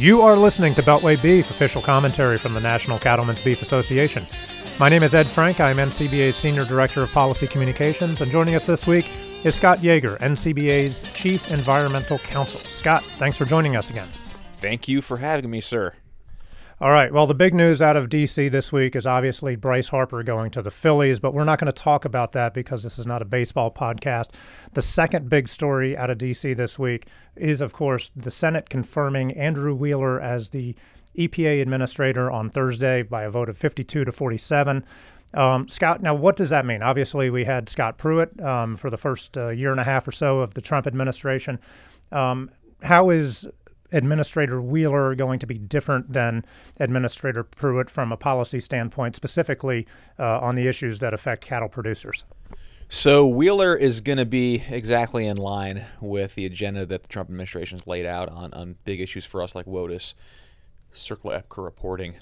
You are listening to Beltway Beef, official commentary from the National Cattlemen's Beef Association. My name is Ed Frank. I'm NCBA's Senior Director of Policy Communications, and joining us this week is Scott Yager, NCBA's Chief Environmental Counsel. Scott, thanks for joining us again. Thank you for having me, sir. All right. Well, the big news out of D.C. this week is obviously Bryce Harper going to the Phillies, but we're not going to talk about that because this is not a baseball podcast. The second big story out of D.C. this week is, of course, the Senate confirming Andrew Wheeler as the EPA administrator on Thursday by a vote of 52 to 47. Um, Scott, now what does that mean? Obviously, we had Scott Pruitt um, for the first uh, year and a half or so of the Trump administration. Um, how is Administrator Wheeler going to be different than Administrator Pruitt from a policy standpoint, specifically uh, on the issues that affect cattle producers? So Wheeler is going to be exactly in line with the agenda that the Trump administration has laid out on, on big issues for us like WOTUS, CERCLA EPCRA reporting,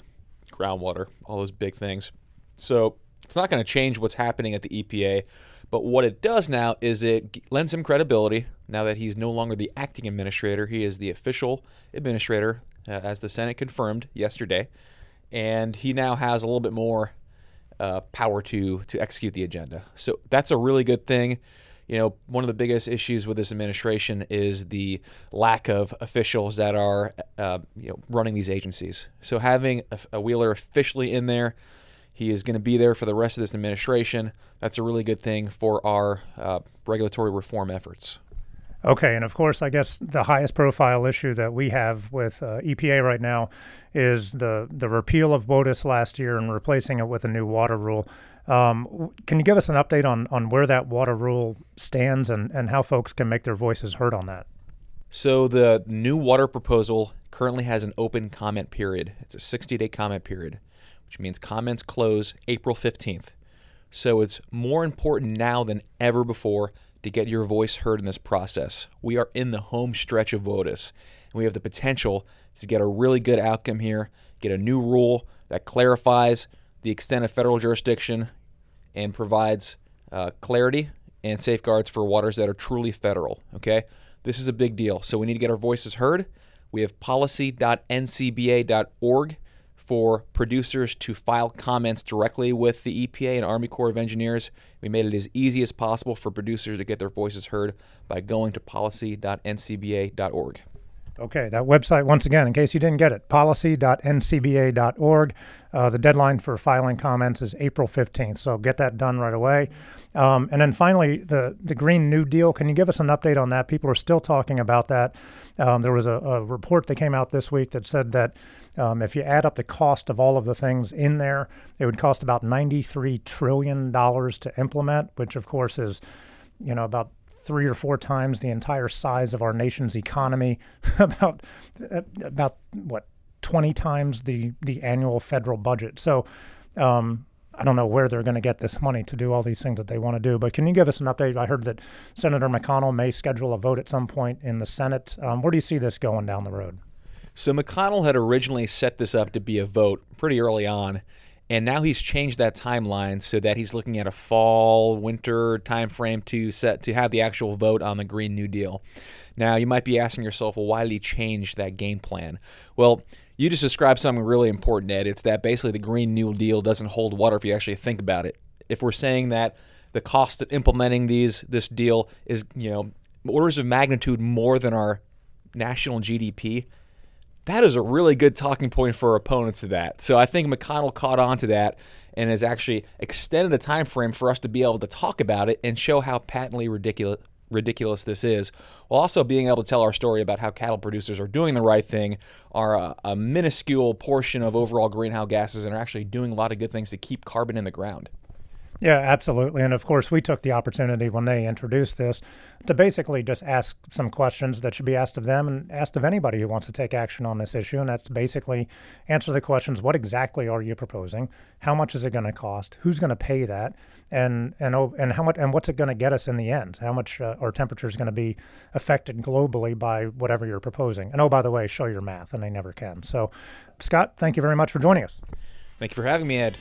groundwater, all those big things. So it's not going to change what's happening at the EPA. But what it does now is it lends him credibility now that he's no longer the acting administrator. He is the official administrator, uh, as the Senate confirmed yesterday. And he now has a little bit more uh, power to, to execute the agenda. So that's a really good thing. You know, one of the biggest issues with this administration is the lack of officials that are, uh, you know, running these agencies. So having a, a Wheeler officially in there he is going to be there for the rest of this administration. That's a really good thing for our uh, regulatory reform efforts. Okay, and of course, I guess the highest profile issue that we have with uh, EPA right now is the the repeal of WOTUS last year and replacing it with a new water rule. Um, can you give us an update on on where that water rule stands and and how folks can make their voices heard on that? So the new water proposal currently has an open comment period. It's a 60 day comment period which means comments close April 15th. So it's more important now than ever before to get your voice heard in this process. We are in the home stretch of WOTUS, and we have the potential to get a really good outcome here, get a new rule that clarifies the extent of federal jurisdiction and provides uh, clarity and safeguards for waters that are truly federal. Okay? This is a big deal. So we need to get our voices heard. We have policy.ncba.org for producers to file comments directly with the EPA and Army Corps of Engineers. We made it as easy as possible for producers to get their voices heard by going to policy.ncba.org. Okay, that website, once again, in case you didn't get it, policy.ncba.org. Uh, the deadline for filing comments is April 15th, so get that done right away. Um, and then finally, the, the Green New Deal. Can you give us an update on that? People are still talking about that. Um, there was a, a report that came out this week that said that um, if you add up the cost of all of the things in there, it would cost about $93 trillion to implement, which of course is, you know, about three or four times the entire size of our nation's economy, about about what 20 times the the annual federal budget. So um, I don't know where they're going to get this money to do all these things that they want to do. But can you give us an update? I heard that Senator McConnell may schedule a vote at some point in the Senate. Um, where do you see this going down the road? So McConnell had originally set this up to be a vote pretty early on, and now he's changed that timeline so that he's looking at a fall winter timeframe to set to have the actual vote on the Green New Deal. Now you might be asking yourself, well, why did he change that game plan? Well, you just described something really important, Ed. It's that basically the Green New Deal doesn't hold water if you actually think about it. If we're saying that the cost of implementing these this deal is, you know, orders of magnitude more than our national GDP, that is a really good talking point for opponents of that. So I think McConnell caught on to that and has actually extended the time frame for us to be able to talk about it and show how patently ridiculous ridiculous this is, while also being able to tell our story about how cattle producers are doing the right thing, are a, a minuscule portion of overall greenhouse gases, and are actually doing a lot of good things to keep carbon in the ground. Yeah, absolutely. And of course, we took the opportunity when they introduced this to basically just ask some questions that should be asked of them and asked of anybody who wants to take action on this issue. And that's basically answer the questions what exactly are you proposing? How much is it going to cost? Who's going to pay that? And, and, oh, and how much and what's it going to get us in the end? How much uh, our temperature is going to be affected globally by whatever you're proposing? And oh, by the way, show your math, and they never can. So, Scott, thank you very much for joining us. Thank you for having me, Ed.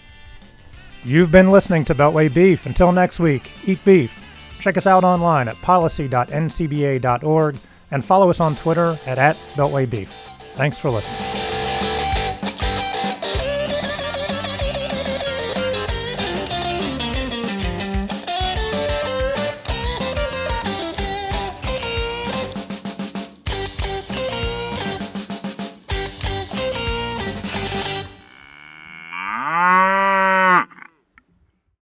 You've been listening to Beltway Beef. Until next week, eat beef. Check us out online at policy.ncba.org and follow us on Twitter at, at Beltway Beef. Thanks for listening.